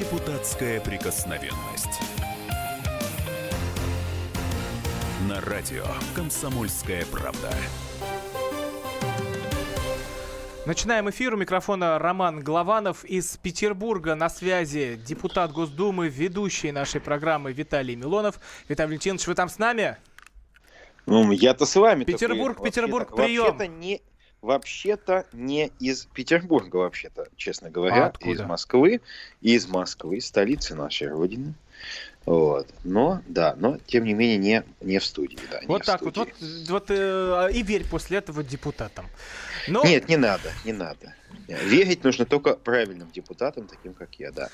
Депутатская прикосновенность. На радио «Комсомольская правда». Начинаем эфир. У микрофона Роман Голованов из Петербурга. На связи депутат Госдумы, ведущий нашей программы Виталий Милонов. Виталий Валентинович, вы там с нами? Ну, я-то с вами. Петербург, Петербург, вообще-то, прием. Вообще-то не, вообще-то не из Петербурга, вообще-то, честно говоря, А откуда? из Москвы, из Москвы, столицы нашей родины. Вот. Но, да, но, тем не менее, не, не в студии. Да, не Вот в так вот. Вот, студии. вот э, и верь после этого депутатам. Но Нет, не надо, не надо. Верить нужно только правильным депутатам, таким как я, да.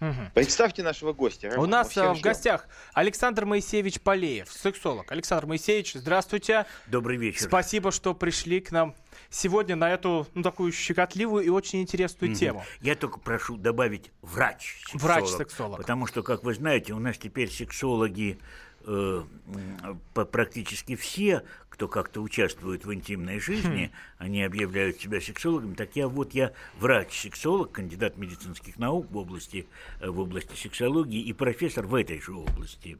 Мгм. Представьте нашего гостя. у Роман, мы нас э, в ждем. гостях Александр Моисеевич Полеев, сексолог. Александр Моисеевич, здравствуйте. Добрый вечер. Спасибо, что пришли к нам сегодня на эту ну, такую щекотливую и очень интересную Мгм. тему. Я только прошу добавить врач. Врач-сексолог. Потому что, как вы знаете, у нас теперь сексологи э, практически все, кто как-то участвует в интимной жизни, они объявляют себя сексологами. Так я вот я врач-сексолог, кандидат медицинских наук в области, э, в области сексологии и профессор в этой же области.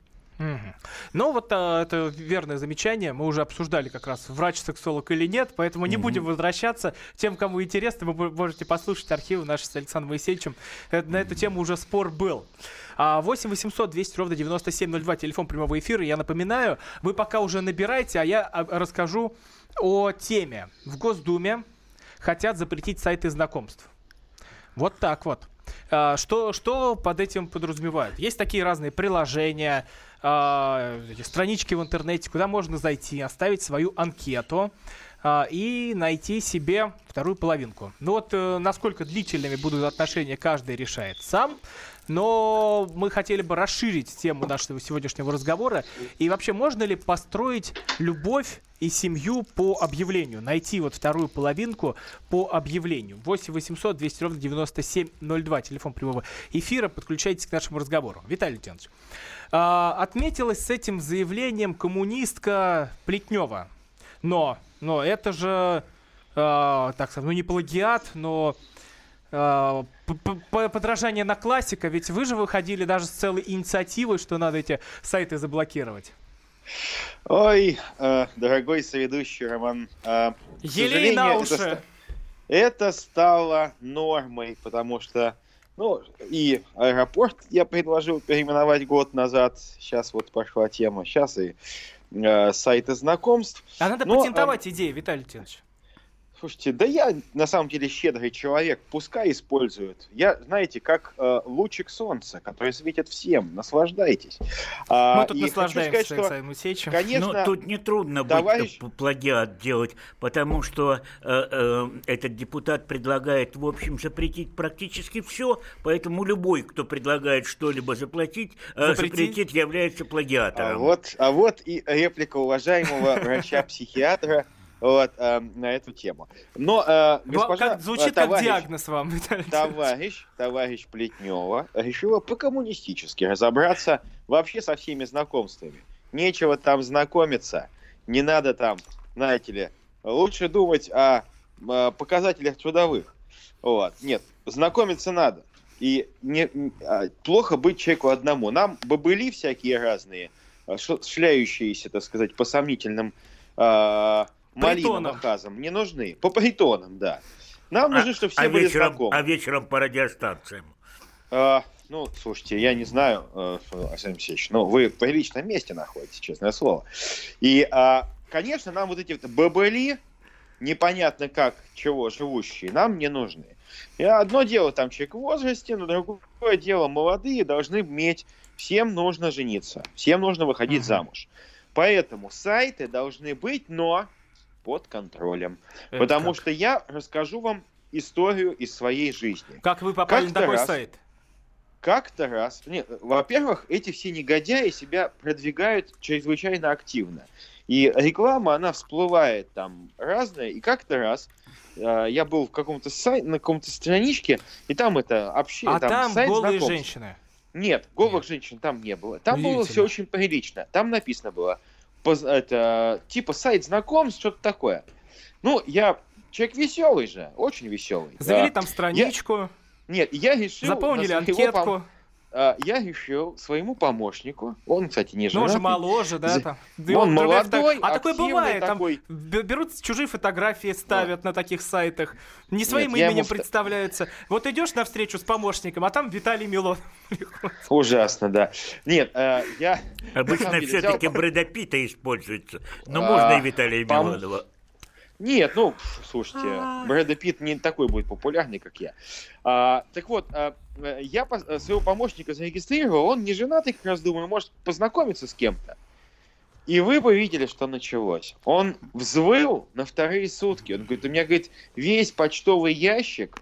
Ну вот а, это верное замечание. Мы уже обсуждали как раз врач-сексолог или нет, поэтому не будем возвращаться. Тем, кому интересно, вы можете послушать архивы наши с Александром Моисеевичем. Э, На эту тему уже спор был. А, 8 800 200 ровно 9702, телефон прямого эфира. Я напоминаю, вы пока уже набираете, а я а, расскажу о теме. В Госдуме хотят запретить сайты знакомств. Вот так вот. А, Что, что под этим подразумевают? Есть такие разные приложения, эти странички в интернете, куда можно зайти, оставить свою анкету а, и найти себе вторую половинку. Ну вот э, насколько длительными будут отношения, каждый решает сам. Но мы хотели бы расширить тему нашего сегодняшнего разговора. И вообще, можно ли построить любовь и семью по объявлению? Найти вот вторую половинку по объявлению. 8 800 200 ровно 9702. Телефон прямого эфира. Подключайтесь к нашему разговору. Виталий Леонидович. а, отметилась с этим заявлением коммунистка Плетнева. Но, но это же, а, так сказать, ну не плагиат, но а, подражание на классика, ведь вы же выходили даже с целой инициативой, что надо эти сайты заблокировать. Ой, э, дорогой соведущий Роман. э, Елей на уши. Это, это стало нормой, потому что, ну, и аэропорт я предложил переименовать год назад. Сейчас вот пошла тема. Сейчас и э, сайты знакомств. А надо Ну, патентовать идею, Виталий Леонидович. Слушайте, да я на самом деле щедрый человек, пускай используют. Я, знаете, как э, лучик солнца, который светит всем. Наслаждайтесь. А, Мы тут наслаждаемся сказать, что, Моисеевичем. конечно, Но тут нетрудно товарищ- будет плагиат делать, потому что э, э, этот депутат предлагает, в общем, запретить практически все, поэтому любой, кто предлагает что-либо заплатить, э, Запретить? запретить является плагиатором. А вот, а вот и реплика уважаемого врача-психиатра вот, э, на эту тему. Но э, госпожа, как- звучит э, как товарищ, диагноз вам, Виталий товарищ, товарищ Плетнева решила по-коммунистически разобраться вообще со всеми знакомствами. Нечего там знакомиться, не надо там, знаете ли, лучше думать о, э, показателях трудовых. Вот. Нет, знакомиться надо. И не, а, плохо быть человеку одному. Нам бобыли всякие разные, ш- шляющиеся, так сказать, по сомнительным а, малинам, оказам, не нужны. По притонам, да. Нам А- нужно, чтобы все а были вечером, знакомы. а вечером по радиостанциям. А, ну, слушайте, я не знаю, э, Александр Алексеевич, но вы в приличном месте находитесь, честное слово. И, а, конечно, нам вот эти вот бабыли, непонятно как, чего живущие, нам не нужны. И одно дело там человек в возрасте, но другое дело молодые должны иметь, всем нужно жениться, всем нужно выходить Мгм. замуж. Поэтому сайты должны быть, но под контролем. Это Потому как? что я расскажу вам историю из своей жизни. Как вы попали на как-то такой раз- сайт? Как-то раз. Нет, во-первых, эти все негодяи себя продвигают чрезвычайно активно. И реклама, она всплывает там разная. И как-то раз э, я был в каком-то сайте, на каком-то страничке, и там это общение. А там сайт голые знакомств. женщины. Нет, голых женщин там не было. Там было Удивительно. все очень прилично. Там написано было, это, типа сайт знакомств, что-то такое. Ну, я человек веселый же, очень веселый. Завели Да. там страничку. Нет, я решил... Заполнили анкетку. а, Я решил своему помощнику, он, кстати, не Ну, женат. уже моложе, да, там. Да Он другая молодой, фото- А такое бывает, там такой. б- берут чужие фотографии, ставят на таких сайтах, не своим Нет, именем ему ста- представляются. Вот идешь на встречу с помощником, а там Виталий Милонов. приходит. Ужасно, да. Нет, э, я... Обычно все-таки взял- Брэда Питта используется. Но А, можно и Виталия Милонова. Нет, ну, слушайте, Брэда Питт не такой будет популярный, как я. А, так вот, а, я э, своего помощника зарегистрировал, он не женатый, как раз думаю, может познакомиться с кем-то. И вы бы видели, что началось. Он взвыл на вторые сутки. Он говорит, у меня, говорит, весь почтовый ящик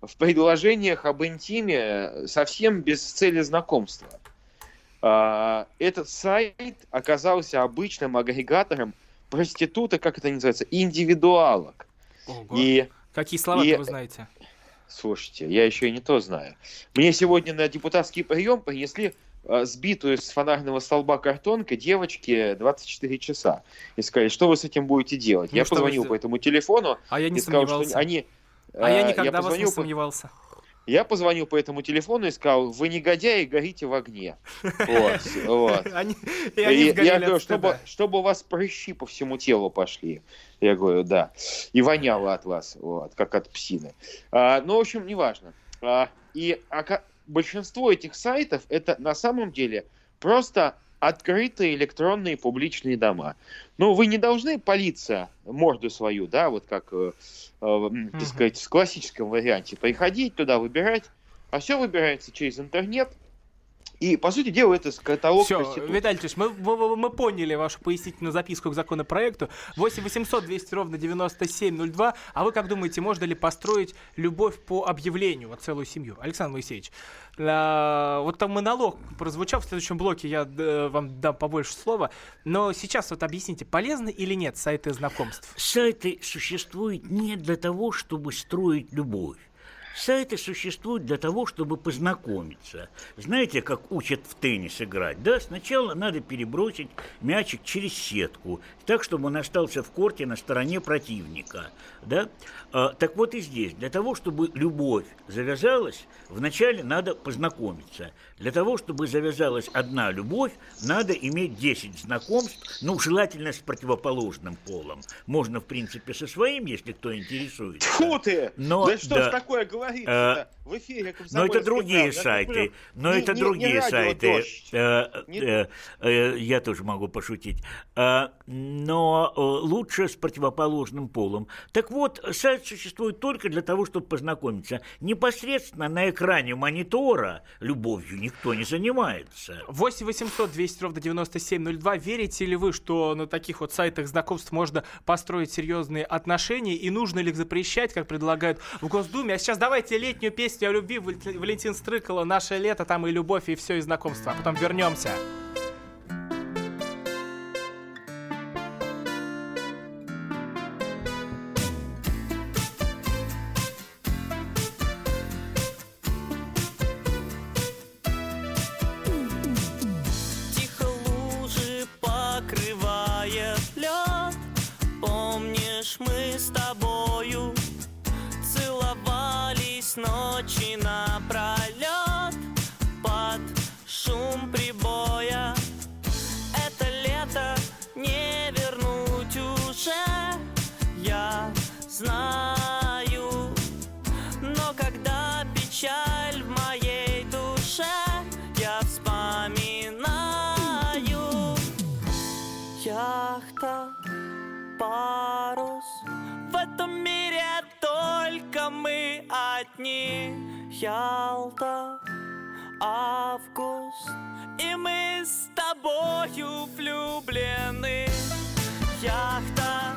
в предложениях об интиме совсем без цели знакомства. А, этот сайт оказался обычным агрегатором проституток, как это называется, индивидуалок. Ого. И, Какие слова и- вы знаете? слушайте, я еще и не то знаю. Мне сегодня на депутатский прием принесли э, сбитую с фонарного столба картонкой девочки 24 часа. И сказали, что вы с этим будете делать? Ну, я вы позвонил сделали? по этому телефону А я и не сказал, сомневался. что они... А я э, никогда вас не позвонил по- сомневался. Я позвонил по этому телефону и сказал, вы негодяи, горите в огне. Вот, вот. Они, и И они я сгорели говорю, чтобы, чтобы у вас прыщи по всему телу пошли. Я говорю, да. И воняло от вас, вот, как от псины. А, ну, в общем, неважно. А, и ока- большинство этих сайтов это на самом деле просто открытые электронные публичные дома. Ну, вы не должны полиция морду свою, да, вот как, э, э, так сказать, в классическом варианте, приходить туда, выбирать, а все выбирается через интернет. И, по сути дела, это каталог Все, проституток. Виталий Ильич, мы, мы, мы поняли вашу пояснительную записку к законопроекту. 8 800 200 ровно 9702. А вы как думаете, можно ли построить любовь по объявлению, вот целую семью? Александр Моисеевич, а, вот там монолог прозвучал, в следующем блоке я э, вам дам побольше слова. Но сейчас вот объясните, полезны или нет сайты знакомств? Сайты существуют не для того, чтобы строить любовь. Сайты существуют для того, чтобы познакомиться. Знаете, как учат в теннис играть? Да, сначала надо перебросить мячик через сетку, так, чтобы он остался в корте на стороне противника. Да? А, так вот и здесь. Для того, чтобы любовь завязалась, вначале надо познакомиться. Для того, чтобы завязалась одна любовь, надо иметь 10 знакомств, ну, желательно с противоположным полом. Можно, в принципе, со своим, если кто интересуется. Фу ты! Но, да что да. ж такое говорится в эфире Но это «Комсомольской другие правды»? Это сайты. Но не- это не- не другие радио сайты. «Дождь». Э, Не- э, э, Я тоже могу пошутить. А, Но э, лучше с противоположным полом. Так вот, сайт существует только для того, чтобы познакомиться. Непосредственно на экране монитора любовью никто не занимается. 8 800 200 ровно 9702. Верите ли вы, что на таких вот сайтах знакомств можно построить серьезные отношения? И нужно ли их запрещать, как предлагают в Госдуме? А сейчас давайте летнюю песню о любви Вал- Валентин Стрыкало. Наше лето, там и любовь, и все, и знакомство. А потом вернемся. Покрывает лед Помнишь, мы с тобою одни. Ялта, август, и мы с тобою влюблены. Яхта,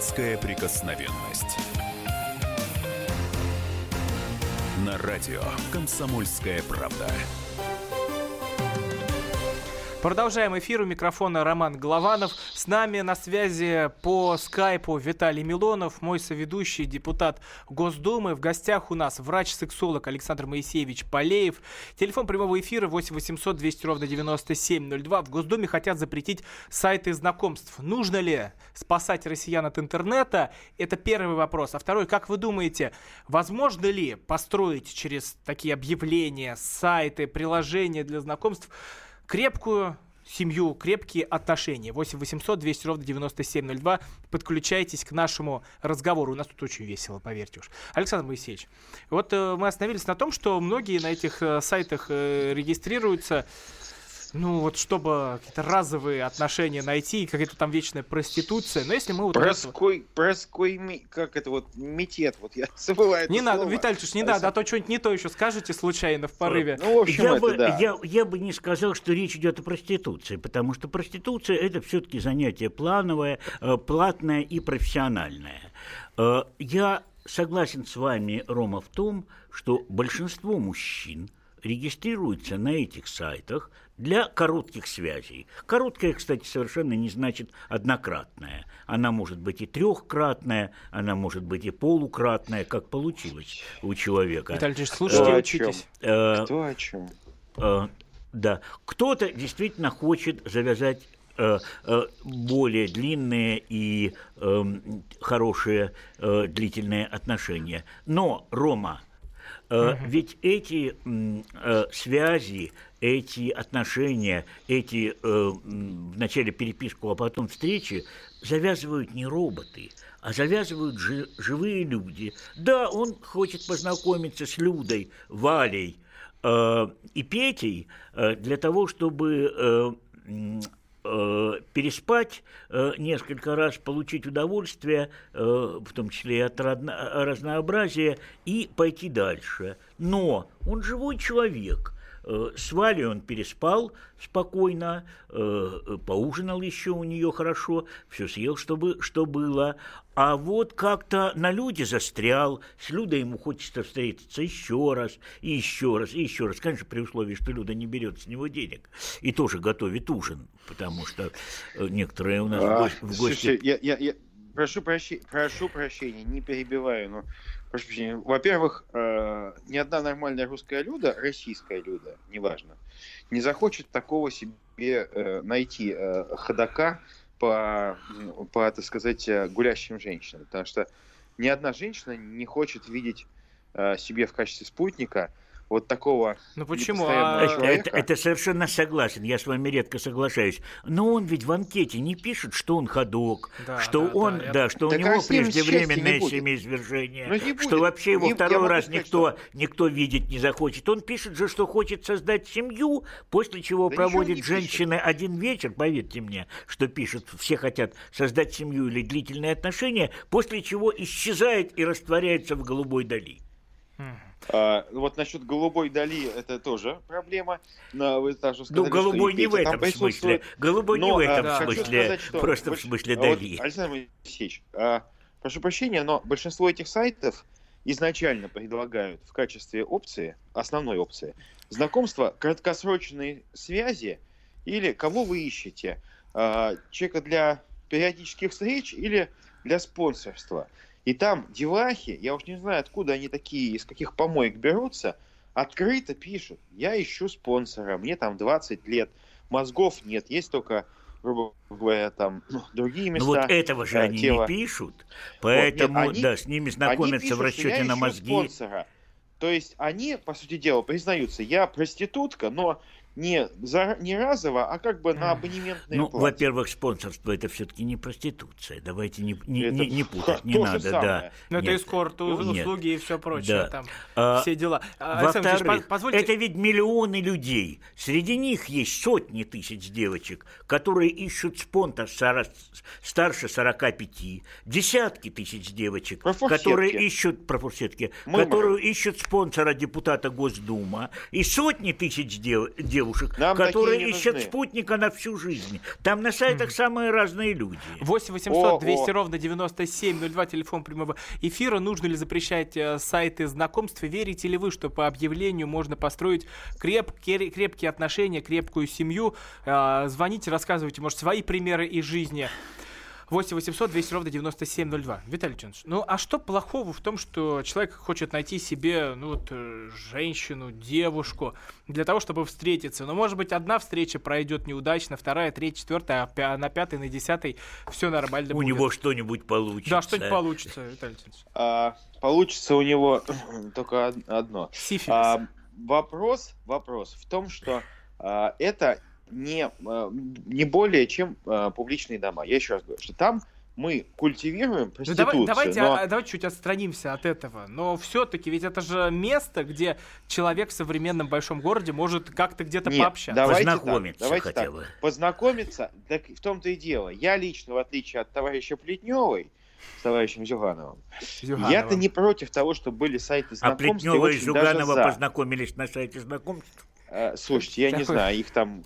Депутатская прикосновенность. На радио «Комсомольская правда». Продолжаем эфир. У микрофона Роман Голованов. С нами на связи по скайпу Виталий Милонов, мой соведущий, депутат Госдумы. В гостях у нас врач-сексолог Александр Моисеевич Полеев. Телефон прямого эфира 8 800 200 ровно 9702. В Госдуме хотят запретить сайты знакомств. Нужно ли спасать россиян от интернета? Это первый вопрос. А второй, как вы думаете, возможно ли построить через такие объявления, сайты, приложения для знакомств крепкую семью, крепкие отношения. 8 800 200 ровно 9702. Подключайтесь к нашему разговору. У нас тут очень весело, поверьте уж. Александр Моисеевич, вот э, мы остановились на том, что многие на этих э, сайтах э, регистрируются ну вот чтобы какие-то разовые отношения найти, какая-то там вечная проституция. Но если мы вот... Проской, проской, ми- как это вот, метет, вот я забываю Не надо, слово. Виталий, не надо, а то что-нибудь не то еще скажете случайно в порыве. Ну, в общем, я, это бы, да. я, я бы не сказал, что речь идет о проституции, потому что проституция это все-таки занятие плановое, э, платное и профессиональное. Э, Я согласен с вами, Рома, в том, что большинство мужчин регистрируются на этих сайтах для коротких связей. Короткая, кстати, совершенно не значит однократная. Она может быть и трехкратная, она может быть и полукратная, как получилось у человека. Виталий Ильич, слушайте, учитесь. Э, Кто о чем? Э, да, кто-то действительно хочет завязать э, э, более длинные и эм, хорошие э, длительные отношения. Но, Рома, э, ведь эти э, связи, эти отношения, эти э, вначале переписку, а потом встречи завязывают не роботы, а завязывают жи- живые люди. Да, он хочет познакомиться с Людой, Валей, э, и Петей э, для того, чтобы э, э, переспать э, несколько раз, получить удовольствие, э, в том числе и от разно- разнообразия, и пойти дальше. Но он живой человек. Э, С Валей он переспал спокойно, э, поужинал еще у нее хорошо, все съел, чтобы, что было. А вот как-то на Люде застрял, с Людой ему хочется встретиться еще раз, и еще раз, и еще раз. Конечно, при условии, что Люда не берет с него денег и тоже готовит ужин, потому что э, некоторые у нас в А, в гости... слушай, я, я, я прошу, прощи- прошу прощения, не перебиваю, но прошу прощения. Во-первых, э, ни одна нормальная русская люда, российская люда, неважно, не захочет такого себе э, найти э, ходока по, по, так сказать, э, гулящим женщинам. Потому что ни одна женщина не хочет видеть э, себе в качестве спутника вот такого Ну почему? непостоянного А- Это, это- совершенно согласен, я с вами редко соглашаюсь. Но он ведь в анкете не пишет, что он ходок, Да, что да, он, да, я- да, что у Так него а ним счастья преждевременное семяизвержение, Ну, что вообще его Не- второй раз сказать, никто, что- никто видеть не захочет. Он пишет же, что хочет создать семью, после чего Да проводит не пишет. женщины один вечер, поверьте мне, что пишет, все хотят создать семью или длительные отношения, после чего исчезает и растворяется в голубой дали. А, вот насчет голубой дали это тоже проблема. Но вы даже Ну, сказали, что голубой не в этом смысле. Голубой не Но, в а, этом хочу смысле, сказать, что просто в больш- смысле а вот, дали. Александр Моисеевич, а, прошу прощения, но большинство этих сайтов изначально предлагают в качестве опции, основной опции, знакомства, краткосрочные связи или кого вы ищете? А, человека для периодических встреч или для спонсорства? И там девахи, я уж не знаю, откуда они такие, из каких помоек берутся, открыто пишут, я ищу спонсора, мне там 20 лет, мозгов нет, есть только грубо говоря, там ну, другие Ну места. вот этого же э, они тела. не пишут, поэтому, нет, они- да, с ними знакомятся пишут, в расчете на мозги. спонсора. То есть они, по сути дела, признаются, я проститутка, но не, за, не разово, а как бы на абонементные Ну, платы. во-первых, спонсорство это все-таки не проституция. Давайте не, не, Это не, не путать, не надо, самое. да. Ну, это Нет. эскорт, Нет. услуги и все прочее. Да. Там А, все дела. А, Во-вторых, по- позвольте... это ведь миллионы людей. Среди них есть сотни тысяч девочек, которые ищут спонта сора- старше 45, десятки тысяч девочек, которые ищут профурсетки, которые ищут спонсора депутата Госдума, и сотни тысяч дев- девушек, Нам которые ищут нужны. спутника на всю жизнь. Там на сайтах самые разные люди. 8 800 Ого. 200 ровно 9702, телефон прямого эфира. Нужно ли запрещать э, сайты знакомств? Верите ли вы, что по объявлению можно построить креп, крепкие отношения, крепкую семью? Э, Звоните, рассказывайте, может, свои примеры из жизни. 8 800 200 ровно 9702. Виталий Леонидович, ну а что плохого в том, что человек хочет найти себе, ну вот, э, женщину, девушку, для того, чтобы встретиться? Ну, может быть, одна встреча пройдет неудачно, вторая, третья, четвертая, а на пятой, на десятой все нормально У будет. него что-нибудь получится. Да, что-нибудь получится, Виталий Леонидович. А, получится у него только од- одно. Сифилис. А, вопрос, вопрос в том, что а, это не, а, не более чем а, публичные дома. Я еще раз говорю, что там мы культивируем Ну, проституцию, давай- давайте, но а, давайте чуть отстранимся от этого. Но все-таки, ведь это же место, где человек в современном большом городе может как-то где-то Нет, пообщаться. давайте так, Познакомиться давайте хотя так. бы. познакомиться, так в том-то и дело. Я лично, в отличие от товарища Плетневой, с товарищем Зюгановым, Зюганова. я-то не против того, чтобы были сайты А знакомств. и Плетнева и Зюганова познакомились на сайте знакомств. Э, Слушайте, я не Такой- знаю, их там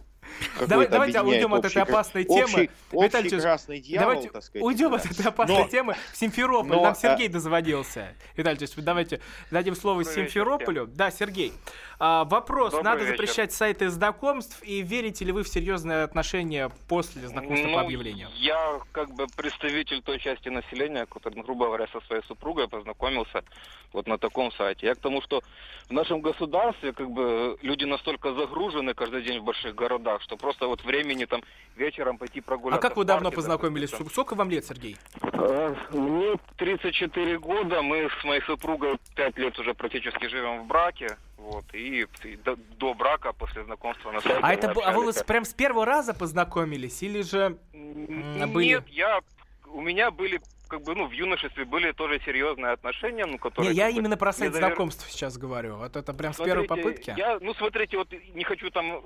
Давай- давайте уйдем от этой опасной темы. Общий, красный дьявол, Давайте так сказать. уйдем да. от этой опасной Но- темы в Симферополь. но, Нам а- Сергей дозвонился. Виталий Ильич, давайте дадим слово Добрый вечер Симферополю. Да, Сергей. А, вопрос. Добрый Надо вечер. запрещать сайты знакомств и верите ли вы в серьезные отношения после знакомства Ну, по объявлению? Я как бы представитель той части населения, который, грубо говоря, со своей супругой познакомился вот на таком сайте. Я к тому, что в нашем государстве как бы люди настолько загружены каждый день в больших городах, что просто вот времени там вечером пойти А прогуляться. как вы давно парке, познакомились? допустим, Сколько вам лет, Сергей? Э, Мне 34 года, мы с моей супругой 5 лет уже практически живем в браке, вот, и, и до, до брака, после знакомства на сайте А это а вы вот прям с первого раза познакомились или же М, были? Нет, я, у меня были, как бы, ну, в юношестве были тоже серьезные отношения, ну, которые... Не, я как бы, именно про сайт завер- знакомств сейчас говорю. Вот это прям с первой Смотрите, попытки. Я, ну, смотрите, вот не хочу там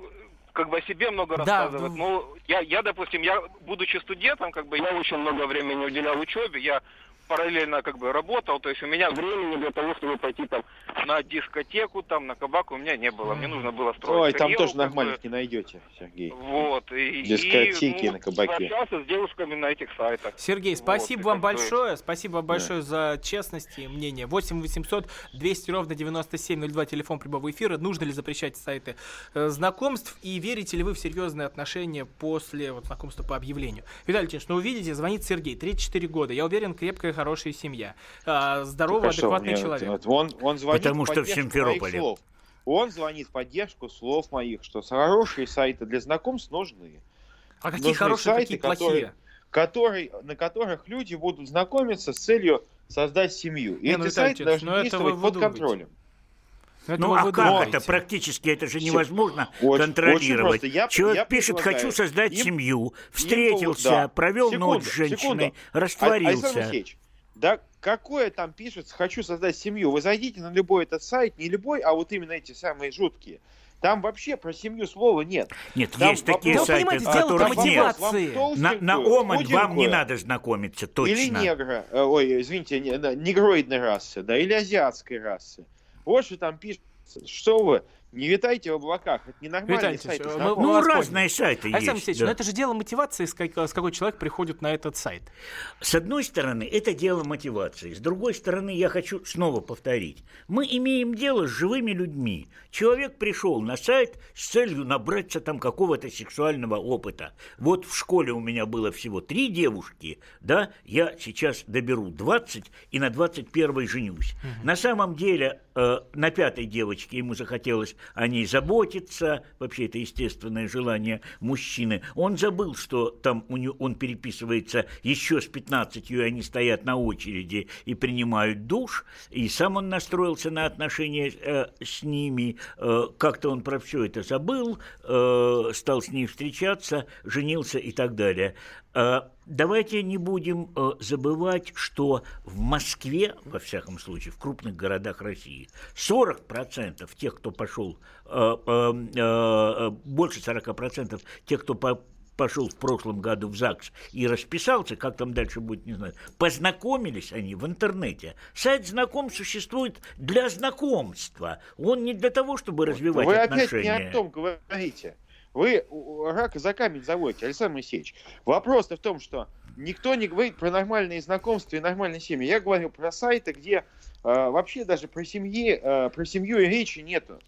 как бы о себе много Да, рассказывать, ну- но я, я, допустим, я, будучи студентом, как бы, я очень много времени уделял учебе, я параллельно как бы работал, то есть у меня времени для того, чтобы пойти там на дискотеку, там, на кабак у меня не было, мне нужно было строить Ой, там тоже бы. нормальных не найдете, Сергей. Вот, и, Дискотеки и, ну, на кабаке. Общался с девушками на этих сайтах. Сергей, Вот, спасибо вам большое. Спасибо вам большое за честность и мнение. 8 800 200 ровно 9702, телефон прямого эфира. Нужно ли запрещать сайты э, знакомств? И верите ли вы в серьезные отношения после вот, знакомства по объявлению? Виталий Ильич, ну увидите, звонит Сергей, 34 года. Я уверен, крепкая, хорошая семья. А, здоровый, что, адекватный мне человек. он, он звонит Потому что в Симферополе. слов. Он звонит в поддержку слов моих, что хорошие сайты для знакомств нужны. а какие нужны хорошие, сайты, какие которые- плохие? Который, на которых люди будут знакомиться с целью создать семью. И Не, ну, эти Виталий сайты должны ну, вы действовать под контролем. Это Ну а как это? Практически это же невозможно Очень- очень контролировать. просто. Я- Человек я пишет, предлагаю хочу создать им- семью, встретился, да. провел Секунду, ночь с женщиной, секунду. А- Александр растворился. Алексеевич, да какое там пишется «хочу создать семью»? Вы зайдите на любой этот сайт, не любой, а вот именно эти самые жуткие. Там вообще про семью слова нет. Нет, Там есть такие вопрос- сайты, понимаете, в которых нет. На, на Омань вам не надо знакомиться, точно. Или негра, э, ой, извините, негроидной расы, да, или азиатской расы. Вот что там пишется. Что вы, не витайте в облаках, это ненормальный Виталий сайт. Знакомств. мы Ну, вас разные сайты Александр есть. Алексеевич, да. ну это же дело мотивации, с, как- с какой человек приходит на этот сайт. С одной стороны, это дело мотивации. С другой стороны, я хочу снова повторить. Мы имеем дело с живыми людьми. Человек пришел на сайт с целью набраться там какого-то сексуального опыта. Вот в школе у меня было всего три девушки, да, я сейчас доберу 20 и на 21 женюсь. На самом деле, на пятой девочке ему захотелось о ней заботиться, вообще это естественное желание мужчины. Он забыл, что там у него, он переписывается еще с 15, и они стоят на очереди и принимают душ, и сам он настроился на отношения э, с ними. Э, как-то он про все это забыл, э, стал с ней встречаться, женился и так далее. Э, Давайте не будем э, забывать, что в Москве, во всяком случае, в крупных городах России, 40% тех, кто пошел, э, больше 40% тех, кто по пошел в прошлом году в ЗАГС и расписался, как там дальше будет, не знаю, познакомились они в интернете. Сайт знакомств существует для знакомства. Он не для того, чтобы развивать Вы отношения. опять не о том говорите. Вы рака за камень заводите, Александр Моисеевич. Вопрос-то в том, что никто не говорит про нормальные знакомства и нормальные семьи. Я говорю про сайты, где э, вообще даже про семьи, э, про семью и речи нету.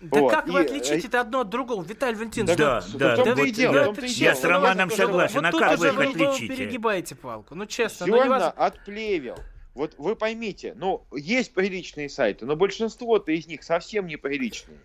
Да Вот, как вы и, отличите э, это одно от другого, Виталий Валентинович? Да, в да, том-то вот и дело, я- с Ну, Романом согласен. Вот а как вы вы, их вы отличите? перегибаете палку. Ну, честно, ну Зерна невозможно. отплевел. Вот вы поймите, ну, есть приличные сайты, но большинство-то из них совсем неприличные.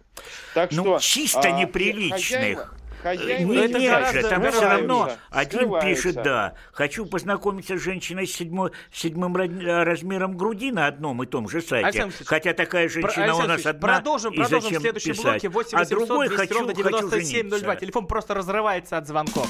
Так Ну, что... чисто а, неприличных. хозяева Не, это гораздо- же, там все равно один скрываются. пишет, да, хочу познакомиться с женщиной с седьмой, седьмым ра- размером груди на одном и том же сайте. Александр Хотя такая Про- женщина у Александр нас одна, продолжим, и продолжим в зачем следующем писать? блоке 8 а другой 200 хочу, ровно хочу 9702. жениться. Телефон просто разрывается от звонков.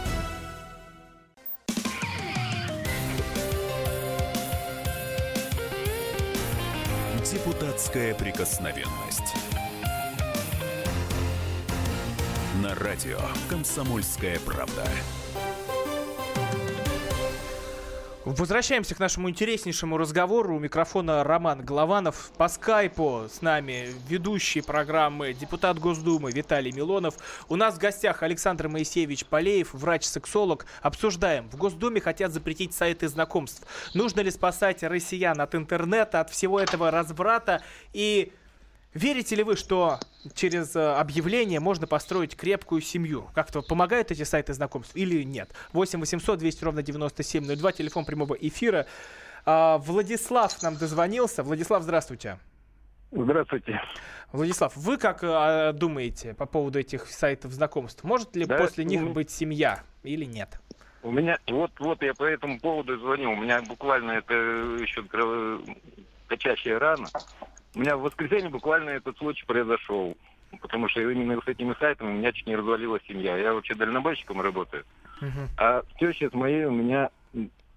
Депутатская прикосновенность. На радио «Комсомольская правда». Возвращаемся к нашему интереснейшему разговору. У микрофона Роман Голованов. По скайпу с нами ведущий программы депутат Госдумы Виталий Милонов. У нас в гостях Александр Моисеевич Полеев, врач-сексолог. Обсуждаем. В Госдуме хотят запретить сайты знакомств. Нужно ли спасать россиян от интернета, от всего этого разврата? И верите ли вы, что через э, объявление можно построить крепкую семью? Как-то помогают эти сайты знакомств или нет? 8 800 200 ровно 9702, телефон прямого эфира. А, Владислав нам дозвонился. Владислав, здравствуйте. Здравствуйте. Владислав, вы как э, думаете по поводу этих сайтов знакомств? Может ли Да, после них ну, быть семья или нет? У меня, вот, вот я по этому поводу звоню. У меня буквально это еще кровоточащая рана. У меня в воскресенье буквально этот случай произошел. Потому что именно с этими сайтами у меня чуть не развалилась семья. Я вообще дальнобойщиком работаю. А теща с моей у меня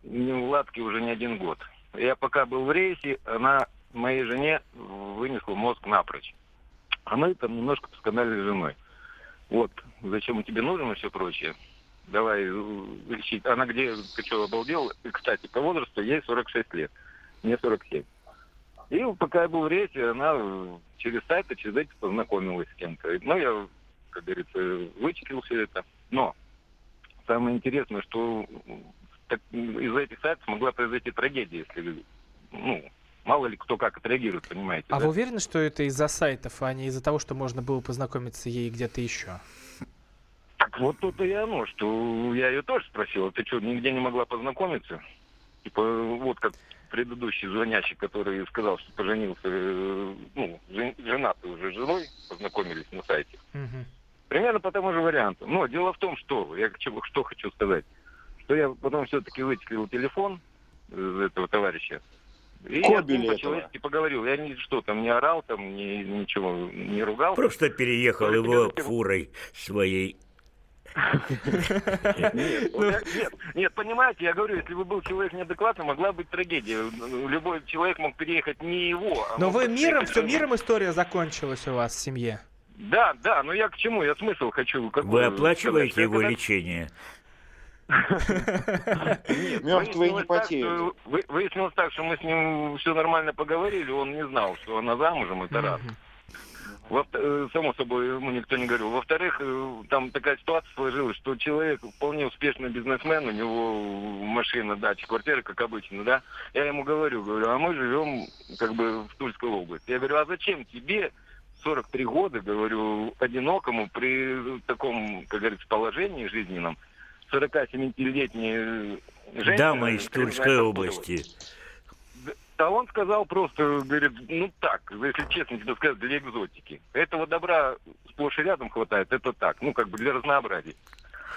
неуладки уже не один год. Я пока был в рейсе, она моей жене вынесла мозг напрочь. А мы там немножко поскандалили с женой. Вот, зачем тебе нужен и все прочее. Давай э, лечить. Она где, ты что, обалдел? И, Кстати, по возрасту ей 46 лет. Мне 47. И пока я был в рейсе, она э, через сайт, и через эти познакомилась с кем-то. Ну, я, как говорится, вычислил все это. Но самое интересное, что так, из-за этих сайтов могла произойти трагедия, если, ну, мало ли кто как отреагирует, понимаете. А да? вы уверены, что это из-за сайтов, а не из-за того, что можно было познакомиться ей где-то еще? Так вот тут и оно, что я ее тоже спросил, «А ты что, нигде не могла познакомиться? Типа, вот как предыдущий звонящий, который сказал, что поженился, э, ну, жен- женатый уже с женой, познакомились на сайте. Мгм. Примерно по тому же варианту. Но дело в том, что, я чего- что хочу сказать, что я потом все-таки вычислил телефон этого товарища, и я ним этого. по-человечески поговорил. Я ни, что там не орал, там ни, ничего не ругал. Просто переехал Только его фурой своей. Нет, я- нет, нет, понимаете, я говорю, если бы был человек неадекватный, могла быть трагедия. Любой человек мог переехать не его. а Но вы миром, все миром история закончилась у вас в семье? Да, да, но я к чему? Я смысл хочу. какой Вы оплачиваете его когда- лечение? Нет, Мертвые не потеют. Выяснилось так, что мы с ним все нормально поговорили, он не знал, что она замужем, это раз. Во- э, само собой, ему никто не говорил. Во-вторых, э, там такая ситуация сложилась, что человек вполне успешный бизнесмен, у него машина, дача, квартира, как обычно, да. Я ему говорю, говорю, а мы живем как бы в Тульской области. Я говорю, а зачем тебе 43 года, говорю, одинокому при таком, как говорится, положении жизненном, 47-летней женщине... Дама из Тульской области. А он сказал просто, говорит, ну так, если честно тебе сказать, для экзотики. Этого добра сплошь и рядом хватает, это так, ну как бы для разнообразия.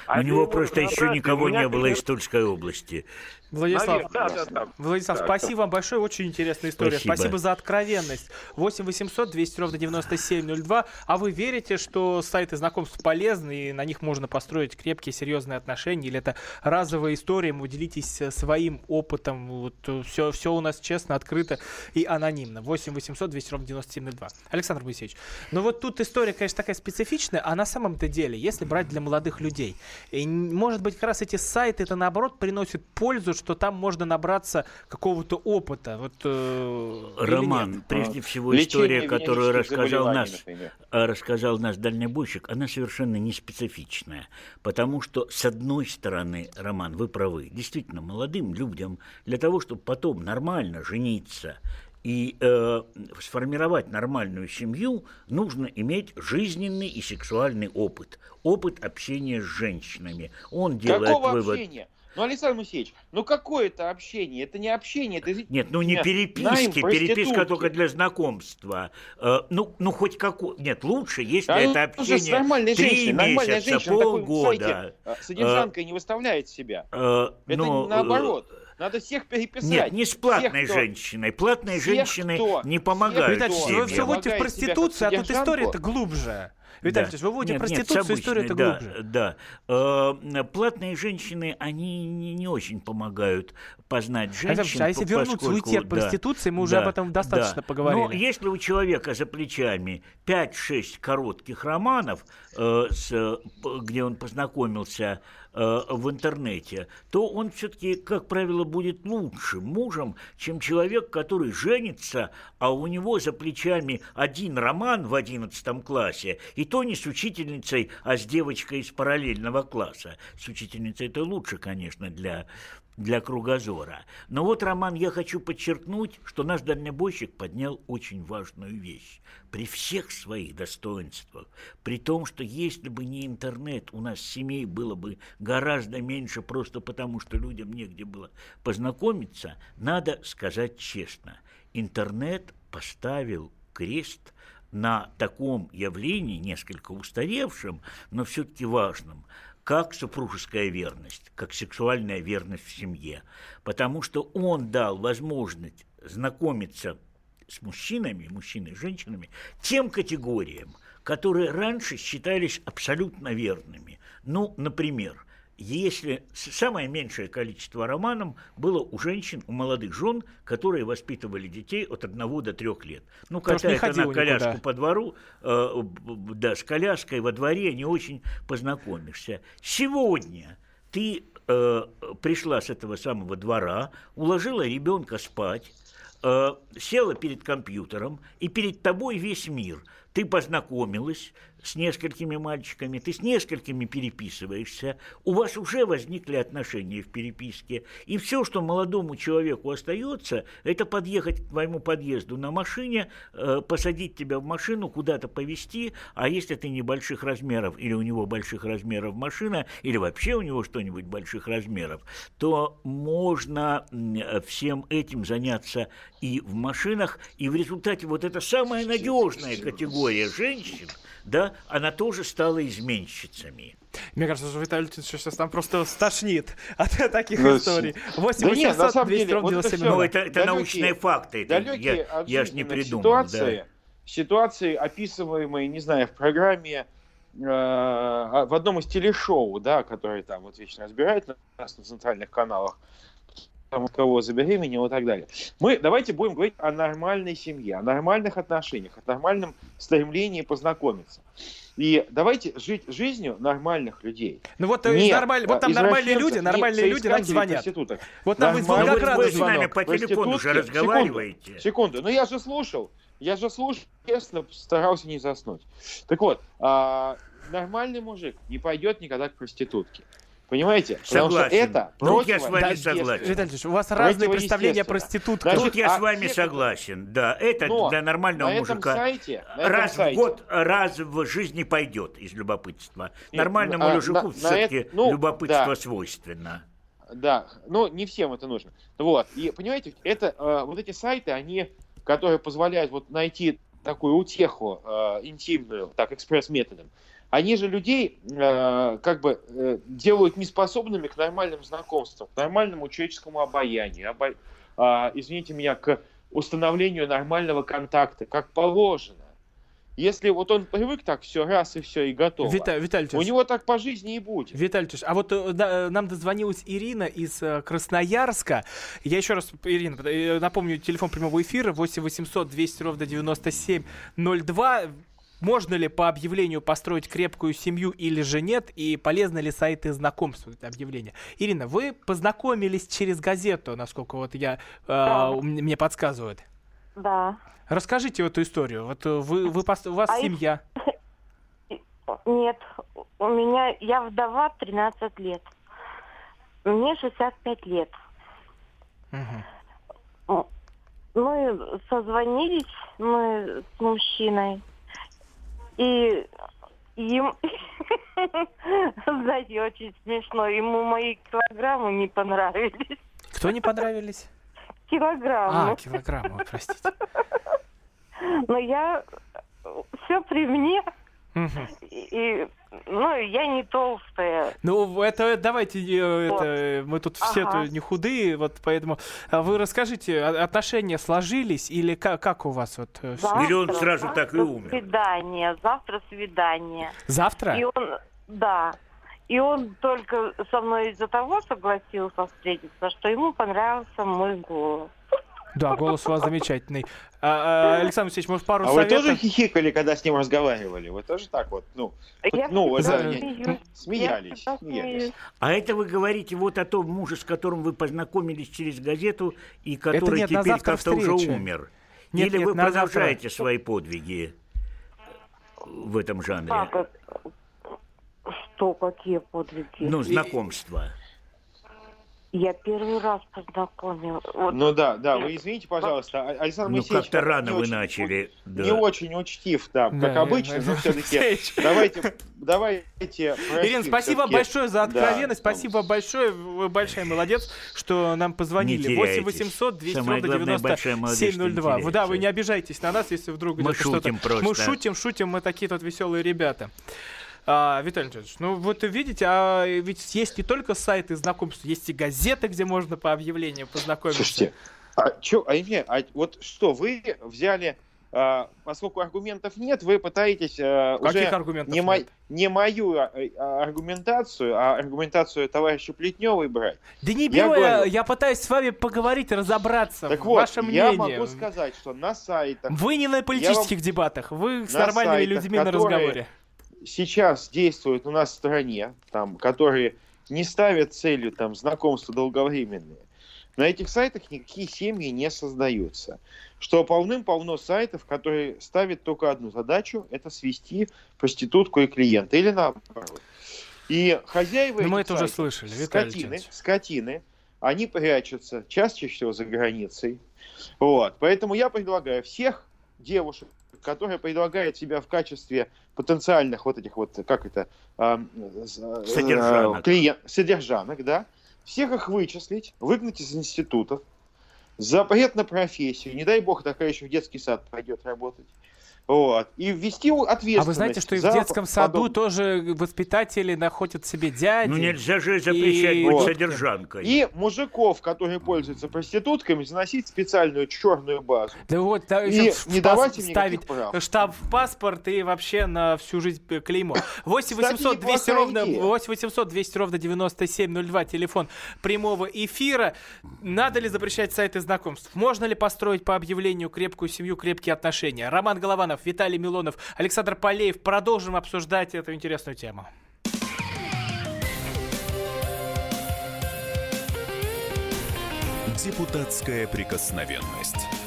А У него его просто еще никого не было из Тульской области. Владислав, да, да, да. Владислав, Да, спасибо вам большое, очень интересная история. Спасибо. Спасибо, за откровенность. 8 800 200 ровно 9702. А вы верите, что сайты знакомств полезны и на них можно построить крепкие, серьезные отношения? Или это разовая история, вы делитесь э, своим опытом? Вот все, все у нас честно, открыто и анонимно. 8 800 200 ровно 9702. Александр Моисеевич, ну вот тут история, конечно, такая специфичная, а на самом-то деле, если брать для молодых людей, и, может быть, как раз эти сайты, это наоборот приносит пользу, что там можно набраться какого-то опыта. Вот, э, Роман, прежде всего Лечение история, которую рассказал наш, например. а, рассказал наш дальнобойщик, она совершенно не специфичная. Потому что, с одной стороны, Роман, вы правы, действительно, молодым людям для того, чтобы потом нормально жениться и э, сформировать нормальную семью, нужно иметь жизненный и сексуальный опыт. Опыт общения с женщинами. Он делает Какого вывод... общения? Ну, Александр Моисеевич, ну какое это общение? Это не общение, это... Нет, ну не переписки, переписка только для знакомства. Э, ну, ну хоть какой. Нет, лучше, если А это общение три месяца, женщина полгода. сайте а, содержанкой не выставляет себя. Э, Это но, э, наоборот. Надо всех переписать. Нет, не с платной Всех, женщиной. Платные всех, женщины кто- не всех, помогают Виталий кто- Ильич, вы семьям. все вводите в проституцию, а тут история-то глубже. Виталий Ильич, вы вводите Нет, проституцию, история-то обычной, глубже. Да, да. Э, платные женщины, они не, не очень помогают познать женщин. Ильич, а если по- вернуться, уйти от да, проституции, мы уже да, об этом достаточно да. поговорили. Но если у человека за плечами 5-6 коротких романов, э, с, э, где он познакомился в интернете, то он все-таки, как правило, будет лучшим мужем, чем человек, который женится, а у него за плечами один роман в 11 классе, и то не с учительницей, а с девочкой из параллельного класса. С учительницей это лучше, конечно, для для кругозора. Но вот, Роман, я хочу подчеркнуть, что наш дальнобойщик поднял очень важную вещь. При всех своих достоинствах, при том, что если бы не интернет, у нас семей было бы гораздо меньше, просто потому, что людям негде было познакомиться, надо сказать честно, интернет поставил крест на таком явлении, несколько устаревшем, но все-таки важном, как супружеская верность, как сексуальная верность в семье. Потому что он дал возможность знакомиться с мужчинами, мужчинами и женщинами, тем категориям, которые раньше считались абсолютно верными. Ну, например, если самое меньшее количество романов было у женщин, у молодых жен, которые воспитывали детей от одного до трех лет. Ну, катает она коляску никуда. по двору, э, да, с коляской во дворе не очень познакомишься. Сегодня ты э, пришла с этого самого двора, уложила ребенка спать, э, села перед компьютером, и перед тобой весь мир. Ты познакомилась с несколькими мальчиками, ты с несколькими переписываешься, у вас уже возникли отношения в переписке, и все, что молодому человеку остается, это подъехать к твоему подъезду на машине, э, посадить тебя в машину, куда-то повезти, а если ты небольших размеров, или у него больших размеров машина, или вообще у него что-нибудь больших размеров, то можно м, всем этим заняться и в машинах, и в результате вот эта самая надежная категория женщин, да, она тоже стала изменщицами. Мне кажется, что Виталий Ильич сейчас там просто стошнит от таких Ну, историй. 8 да нет, на 800 самом 200 деле, вот это 97 всё. Ну,02. это, это далекие- научные факты, это далекие я, я ж не придумал. ситуации, да. ситуации, описываемые, не знаю, в программе э, в одном из телешоу, да, которые там вот вечно разбирают на- нас на центральных каналах, там, у кого забеременел и так далее. Мы давайте будем говорить о нормальной семье, о нормальных отношениях, о нормальном стремлении познакомиться. И давайте жить жизнью нормальных людей. Ну вот, э, Не, нормаль- вот там нормальные люди, нормальные люди нам звонят. проституток. Вот нам из Волгограда вы с нами по телефону же Проститутки. разговариваете. Секунду, ну я же слушал, я же слушал, честно, старался не заснуть. Так вот, а, нормальный мужик не пойдет никогда к проститутке. Понимаете? Потому что Согласен. это Тут я с вами противоестественно. согласен. Виталий Ильич, у вас разные представления о проститутках. Значит, Тут я а с вами все, согласен. Да, это Но для нормального на этом мужика сайте, на этом раз в сайте- год, раз в жизни пойдет из любопытства. Нет, Нормальному а, мужику на- на все-таки это- ну, любопытство да. свойственно. Да, но не всем это нужно. Вот. И понимаете, это э, вот эти сайты, они, которые позволяют вот найти такую утеху э, интимную, так, экспресс-методом, они же людей э, как бы э, делают неспособными к нормальным знакомствам, к нормальному человеческому обаянию, обо- а, извините меня, к установлению нормального контакта, как положено. Если вот он привык так все раз и все и готово, Вита- Виталий у него так по жизни и будет. Виталий Ильич, а вот э, да, э, нам дозвонилась Ирина из э, Красноярска. Я еще раз, Ирина, э, напомню, телефон прямого эфира 8 800 200 ровно 9702. Можно ли по объявлению построить крепкую семью или же нет? И полезны ли сайты знакомств, это объявление? Ирина, вы познакомились через газету, насколько вот я, э, Да. мне подсказывают. Да. Расскажите эту историю. Вот э, вы, вы у вас А семья. Нет, у меня, я вдова 13 лет. Мне 65 лет. Мгм. Мы созвонились мы с мужчиной. И им, знаете, очень смешно. Ему мои килограммы не понравились. Кто не понравились? Килограммы. А, килограммы, простите. Но я все при мне. И, ну, я не толстая. Ну, это давайте, э, Вот. это, мы тут все Ага. -то не худые, вот поэтому а вы расскажите, а- отношения сложились или как, как у вас вот э, всё? Или он сразу завтра так и умер? Свидание, завтра свидание. Завтра? И он, да, и он только со мной из-за того согласился встретиться, что ему понравился мой голос. Да, голос у вас замечательный. А, а, Александр Алексеевич, может, пару А вы советов? тоже хихикали, когда с ним разговаривали? Вы тоже так вот, ну, Я ну, это За- не- смеюсь, смеялись, я смеялись. А это вы говорите вот о том муже, с которым вы познакомились через газету и который нет, теперь как-то уже умер. Нет, Или нет, вы на завтра. продолжаете свои подвиги в этом жанре? Как это? Что, какие подвиги? Ну, знакомство. Я первый раз познакомилась. Вот Ну да, да, вы извините, пожалуйста, А- Александр Ну, Моисеевич как-то как-то рано не вы очень- начали. Не да. очень учтив, да, Да, как обычно, но все-таки давайте, давайте. Ирина, спасибо большое за откровенность, Да, спасибо большое, вы большая молодец, что нам позвонили. Не 8 теряйтесь. 800 200 Самое ровно главное, большая молодец, что не 9702. Вы, да, вы не обижайтесь на нас, если вдруг Мы где-то что-то... Мы шутим, шутим, мы такие тут веселые ребята. А, Виталий Анатольевич, ну вот видите, а ведь есть не только сайты знакомств, есть и газеты, где можно по объявлению познакомиться. Слушайте, а чё, а, не, а вот что, вы взяли, а, поскольку аргументов нет, вы пытаетесь а, Каких уже аргументов не, мо- не мою а, а, аргументацию, а аргументацию товарища Плетневой брать. Да не Я беру я, говорю- я пытаюсь с вами поговорить, разобраться. Так вот, Ваше я мнение. могу сказать, что на сайтах Вы не на политических дебатах, вы с на нормальными сайтах, людьми на которые- разговоре. Сейчас действуют у нас в стране, там, которые не ставят целью там, знакомства долговременные, на этих сайтах никакие семьи не создаются. Что полным-полно сайтов, которые ставят только одну задачу, это свести проститутку и клиента, или наоборот. И хозяева Ну, мы это уже сайтов, слышали, Виталий скотины, скотины, они прячутся чаще всего за границей. Вот. Поэтому я предлагаю всех девушек, которые предлагают себя в качестве потенциальных вот этих вот, как это, э, Содержанок. клиент, содержанок, да, всех их вычислить, выгнать из институтов, запрет на профессию, не дай бог, такая еще в детский сад пойдет работать. Вот. И ввести ответственность. А вы знаете, что и в детском саду подобное. тоже воспитатели находят себе дяди. Ну нельзя же запрещать И- быть Вот. содержанкой. И мужиков, которые пользуются проститутками, заносить специальную черную базу. Да вот, да, И не давать им ставить прав. штамп в паспорт и вообще на всю жизнь клеймо. 8 Кстати, 800 200 неплохая ровно, идея. 8 800 200 ровно 9702, телефон прямого эфира. Надо ли запрещать сайты знакомств? Можно ли построить по объявлению крепкую семью, крепкие отношения? Роман Голованов, Виталий Милонов, Александр Полеев. Продолжим обсуждать эту интересную тему. Депутатская прикосновенность.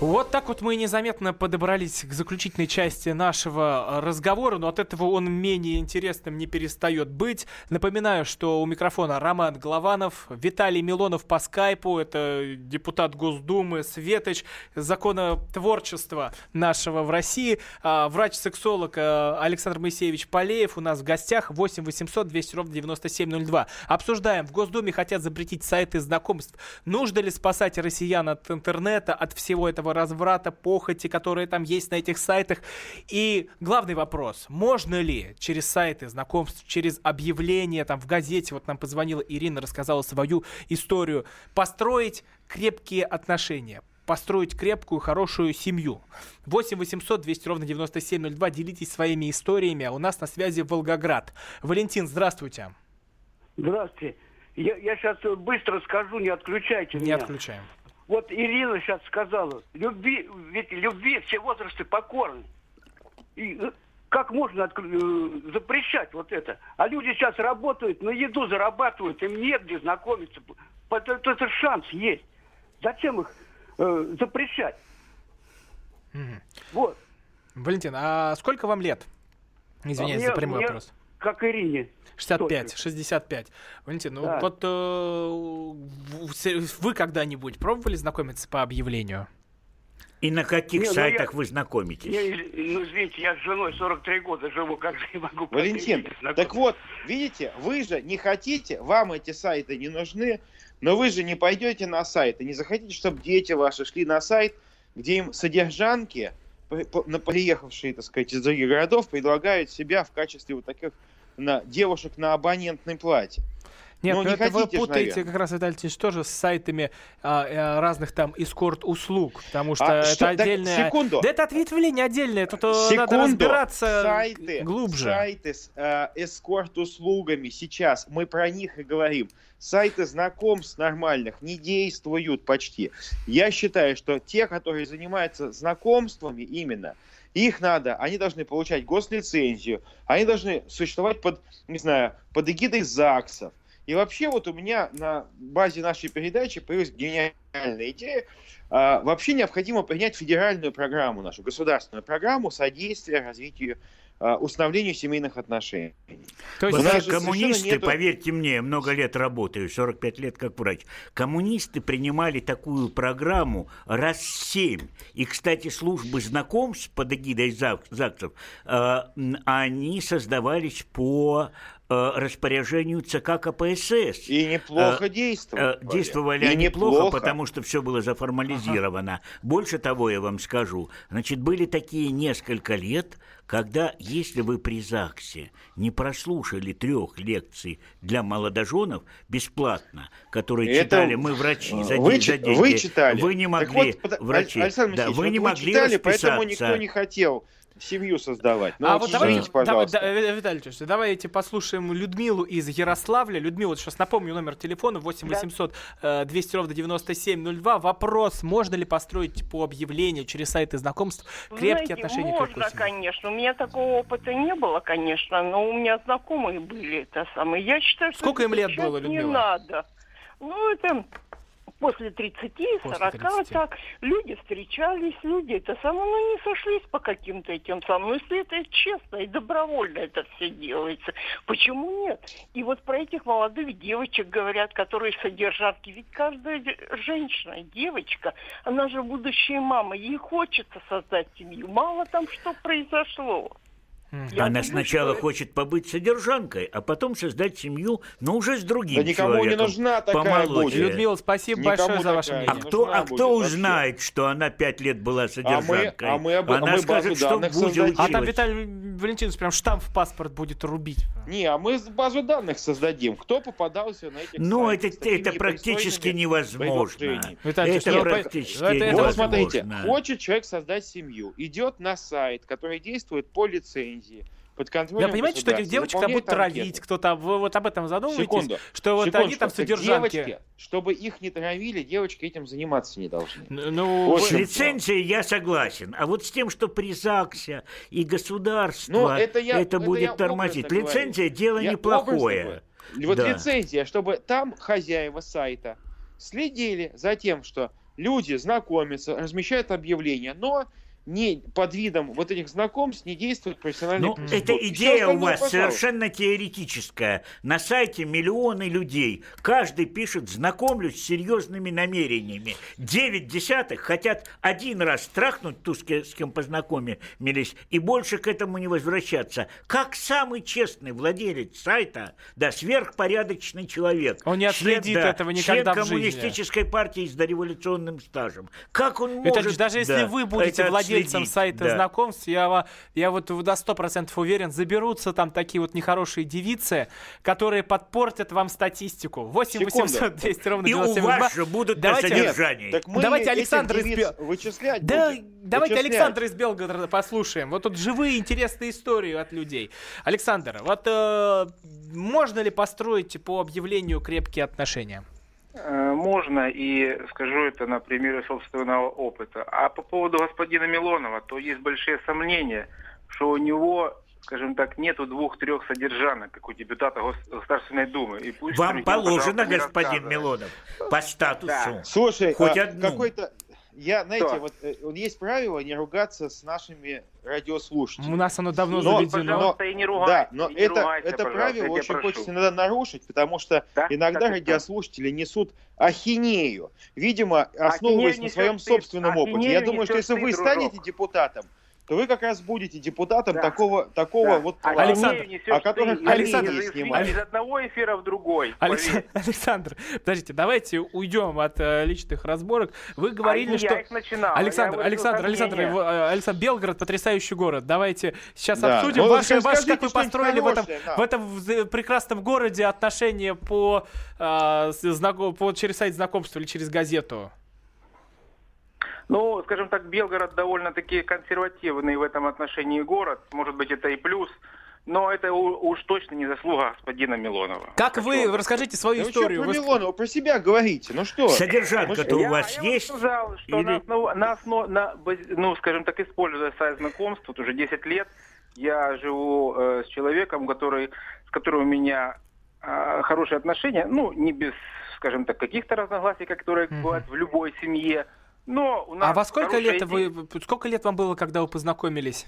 Вот так вот мы незаметно подобрались к заключительной части нашего э, разговора, но от этого он менее интересным не перестает быть. Напоминаю, что у микрофона Роман Голованов, Виталий Милонов по скайпу, это депутат Госдумы, Светоч, законотворчества нашего в России, а, врач-сексолог э, Александр Моисеевич Полеев у нас в гостях, 8 800 200 ровно 9702. Обсуждаем, в Госдуме хотят запретить сайты знакомств. Нужно ли спасать россиян от интернета, от всего этого разврата, похоти, которые там есть на этих сайтах? И главный вопрос, можно ли через сайты знакомств, через объявления там в газете, вот нам позвонила Ирина, рассказала свою историю, построить крепкие отношения? построить крепкую, хорошую семью. 8 800 200 ровно 9702. Делитесь своими историями. А у нас на связи Волгоград. Валентин, здравствуйте. Здравствуйте. Я, я сейчас быстро скажу, не отключайте Не меня. отключаем. Вот Ирина сейчас сказала, любви, ведь любви все возрасты покорны. И э, как можно отклю- э, запрещать вот это? А люди сейчас работают, на еду зарабатывают, им негде знакомиться. Это, это шанс есть. Зачем их э, запрещать? Мгм. Вот. Валентин, а сколько вам лет? Извиняюсь А за мне- прямой мне вопрос. Как Ирине. 65, 65. Валентин, ну Да. вот э, вы когда-нибудь пробовали знакомиться по объявлению? И на каких Не, ну сайтах я- вы знакомитесь? Я, ну, извините, я с женой 43 года живу, как же я могу... Валентин, так вот, видите, вы же не хотите, вам эти сайты не нужны, но вы же не пойдете на сайт и не захотите, чтобы дети ваши шли на сайт, где им содержанки, на- приехавшие, так сказать, из других городов, предлагают себя в качестве вот таких на, девушек на абонентной плате. Нет, Ну, ну не это вы хотите путаете наверное. как раз, Виталий Ильич, тоже с сайтами а, э, разных там эскорт-услуг, потому что А это что- отдельное... секунду. Да это ответвление отдельное, тут э, надо Секунду. разбираться сайты, глубже. Сайты с э, эскорт-услугами сейчас, мы про них и говорим. Сайты знакомств нормальных не действуют почти. Я считаю, что те, которые занимаются знакомствами именно, их надо, они должны получать гослицензию, они должны существовать под, не знаю, под эгидой ЗАГСов. И вообще вот у меня на базе нашей передачи появилась гениальная идея. А, вообще необходимо принять федеральную программу, нашу государственную программу содействия развитию, а, установлению семейных отношений. То же совершенно коммунисты, нету- поверьте мне, много лет работаю, 45 лет как врач. Коммунисты принимали такую программу раз семь. И, кстати, службы знакомств под эгидой ЗАГ- ЗАГСов, э, они создавались по распоряжению ЦК КПСС. И неплохо Э, действовали. Э, Действовали И они плохо, неплохо. потому что все было заформализировано. Больше того, я вам скажу, значит, были такие несколько лет, когда, если вы при ЗАГСе не прослушали трех лекций для молодоженов бесплатно, которые Это, читали мы врачи за, вы, день- за деньги, вы читали. вы не Так могли, вот, под- врачи, Александр да, вы вот не могли читали, поэтому никто не хотел семью создавать. Ну, а вот вот давайте, давай, пожалуйста. да, э, Виталий Ильич, давайте послушаем Людмилу из Ярославля. Людмила, вот сейчас напомню номер телефона 8 800 э, 200 ровно 9702. Вопрос, можно ли построить по объявлению через сайты знакомств крепкие Знаете, отношения можно, конечно. У меня такого опыта не было, конечно, но у меня знакомые были это самое. Я считаю, что Сколько им лет сейчас было, не Людмила? надо. Ну, это после 30, 40, 30. так. Люди встречались, люди это самое, ну, не сошлись по каким-то этим самым. Если это честно и добровольно это все делается, почему нет? И вот про этих молодых девочек говорят, которые содержанки. Ведь каждая женщина, девочка, она же будущая мама, ей хочется создать семью. Мало там что произошло. Я Она думаю, сначала что- хочет побыть содержанкой, а потом создать семью, но уже с другим Да никому не человеком. нужна такая помоложе. будет. Людмила, спасибо Никому большое за ваше мнение. А не кто, а будет кто вообще. узнает, что она пять лет была содержанкой? а мы об- а Она мы базу скажет, что данных в ВУЗе создадим. А там. Виталий Валентинович прям штамп в паспорт будет рубить. Не, а мы базу данных создадим. Кто попадался на этих Ну, сайтах это, это практически невозможно. Виталий Это ну, практически это- это- Вот невозможно. смотрите, хочет человек создать семью, идет на сайт, который действует по лицензии, под контролем Да понимаете, что этих девочек там будут травить, кто-то, вы вот об этом задумываетесь? Секунду. Что вот они там содержанки. девочки, чтобы их не травили, девочки этим заниматься не должны. Ну, Вот С в чем лицензией я согласен. А вот с тем, что при ЗАГСе и государство, Ну, это я- это будет я тормозить. образно говорю. Лицензия дело Я неплохое. Вот Да. лицензия, чтобы там хозяева сайта следили за тем, что люди знакомятся, размещают объявления, но не под видом вот этих знакомств не действует профессиональный Ну, педагог. эта идея у вас пожалуйста. совершенно теоретическая. На сайте миллионы людей. Каждый пишет «знакомлюсь с серьезными намерениями». Девять десятых хотят один раз страхнуть ту, с ке- с кем познакомились, и больше к этому не возвращаться. Как самый честный владелец сайта, да, сверхпорядочный человек. Он не отследит член, да, этого никогда в член жизни. коммунистической партии с дореволюционным стажем. Как он может... Ильич, даже если да, вы будете это отследить? сайта Да. знакомств, я, я вот до 100% уверен, заберутся там такие вот нехорошие девицы, которые подпортят вам статистику. 8 Секунду. 800 200 ровно И у 9702. вас же будут на Давайте- содержании. Так мы Давайте этих Александра из Бел- вычислять Да, будем. давайте Вычислять. Александра из Белгорода послушаем. Вот тут живые интересные истории от людей. Александр, вот э, можно ли построить по объявлению крепкие отношения? Э, Можно, и скажу это на примере собственного опыта. А по поводу господина Милонова, то есть большие сомнения, что у него, скажем так, нету двух-трех содержанок, как у депутата Гос- Государственной Думы. И пусть Вам положено, господин. Милонов, по статусу. Да. Слушай, Хоть а, одну. какой-то... Я, знаете, Что? вот, э, вот есть правило не ругаться с нашими радиослушателями. У нас оно давно Но- заведено. Пожалуйста, и не ругайте. Да, но и не это, ругайте, это правило очень прошу. хочется иногда нарушить, потому что Да? иногда это? радиослушатели несут ахинею, видимо, основываясь на несет своем ты- собственном опыте. Я ахинею думаю, что если ты, вы дружок. станете депутатом, то вы как раз будете депутатом Да. такого, такого Да. вот А плана, Александр, о коллеги Александр, не из- одного эфира в другой. Александр. Александр, подождите, давайте уйдем от э, личных разборок. Вы говорили, А не что... я их начинал. Александр, Я Александр, Александр, э, Александр, Белгород потрясающий город. Давайте сейчас Да. обсудим Ну, ваше, скажите ваше, как вы построили в этом, да. в этом в- прекрасном городе отношения по, э, с- знако- по через сайт знакомства или через газету. Ну, скажем так, Белгород довольно-таки консервативный в этом отношении город. Может быть, это и плюс. Но это у- уж точно не заслуга господина Милонова. Как вы, вам расскажите свою Да вы что историю. про Вы Милонова, про себя говорите, ну что? Содержанка-то у Я- вас я есть? сказал, что Или- на основ- на основ- на ну, скажем так, используя сайт знакомств, вот уже 10 лет, я живу э, с человеком, который, с которым у меня э, хорошие отношения, ну, не без, скажем так, каких-то разногласий, которые бывают в любой семье. Но у нас А во сколько хорошие лет вы, сколько лет вам было, когда вы познакомились?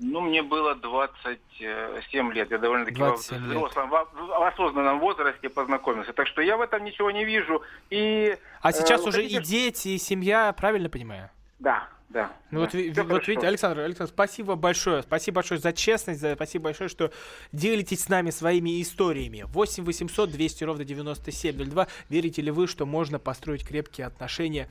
Ну, мне было 27 лет. Я довольно-таки во 27 лет. взрослом, в осознанном возрасте познакомился. Так что я в этом ничего не вижу. И, А э, сейчас вы уже и дети, и семья, правильно понимаю? Да, да. Ну да. вот, вот хорошо. видите, Александр, Александр, спасибо большое. Спасибо большое за честность, за, спасибо большое, что делитесь с нами своими историями. 8 800 200 ровно 9702. Верите ли вы, что можно построить крепкие отношения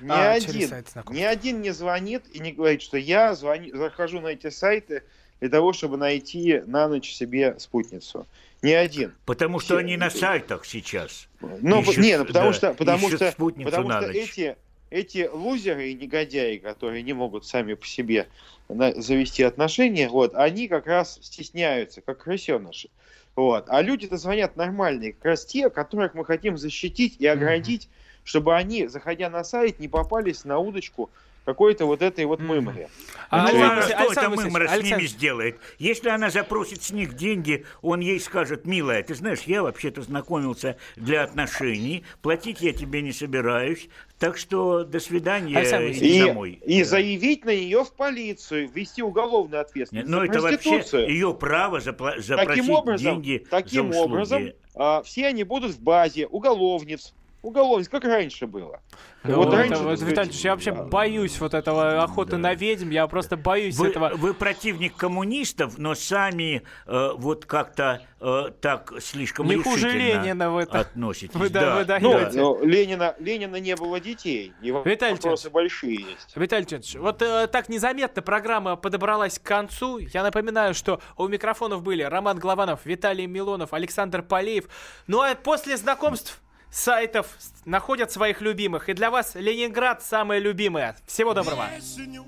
Ни а, через один, сайт знакомств? ни один не звонит и не говорит, что я звони, захожу на эти сайты для того, чтобы найти на ночь себе спутницу. Ни один. Потому что Все- они на сайтах сейчас. Ну, Ищут, не, ну, потому да, что, потому ищут что, спутницу потому что эти эти лузеры и негодяи, которые не могут сами по себе завести отношения, вот, они как раз стесняются, как крысеныши. Вот. А люди-то звонят нормальные, как раз те, которых мы хотим защитить и оградить, чтобы они, заходя на сайт, не попались на удочку какой-то вот этой вот мымре. А, Ну, а что это мымра с ними сделает? Если она запросит с них деньги, он ей скажет, милая, ты знаешь, я вообще-то знакомился для отношений, платить я тебе не собираюсь, так что до свидания, Александр иди И, домой. и заявить на нее в полицию, ввести уголовную ответственность. Но за Ну, это вообще ее право запла- запросить Таким образом, деньги таким за услуги. образом а, все они будут в базе уголовниц. Уголовниц, как раньше было. Ну, вот это раньше, вот, Витальевич, я вообще боюсь вот этого охоты на ведьм, я просто боюсь Вы, этого. вы противник коммунистов, но сами э, вот как-то э, так слишком Не хуже Ленина в это. относитесь. Вы да- да, вы да. Ну, даете. ну, Ленина, Ленина не было детей. И Виталий вопросы большие есть. Виталий вот э, так незаметно программа подобралась к концу. Я напоминаю, что у микрофонов были Роман Главанов, Виталий Милонов, Александр Полеев. Ну а после знакомств сайтов находят своих любимых. И для вас Ленинград самое любимое. Всего доброго. Песню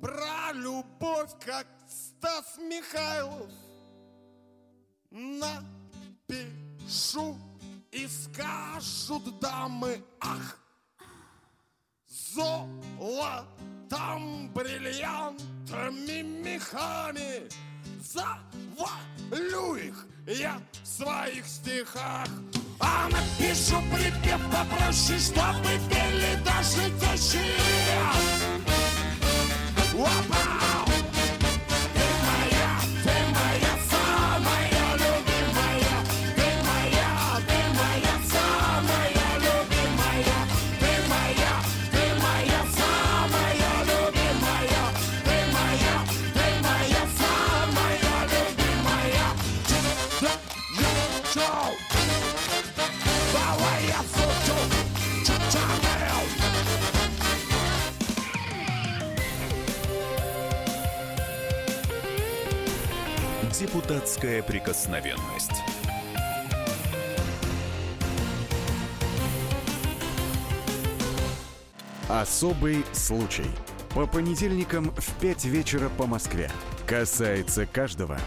про любовь, как Стас Михайлов Напишу и скажут дамы, ах Золотом, бриллиантами, мехами Завалю их я в своих стихах А напишу припев попроще, чтобы пели даже тещие Вау! Депутатская прикосновенность. Особый случай. По понедельникам в 5 вечера по Москве. Касается каждого.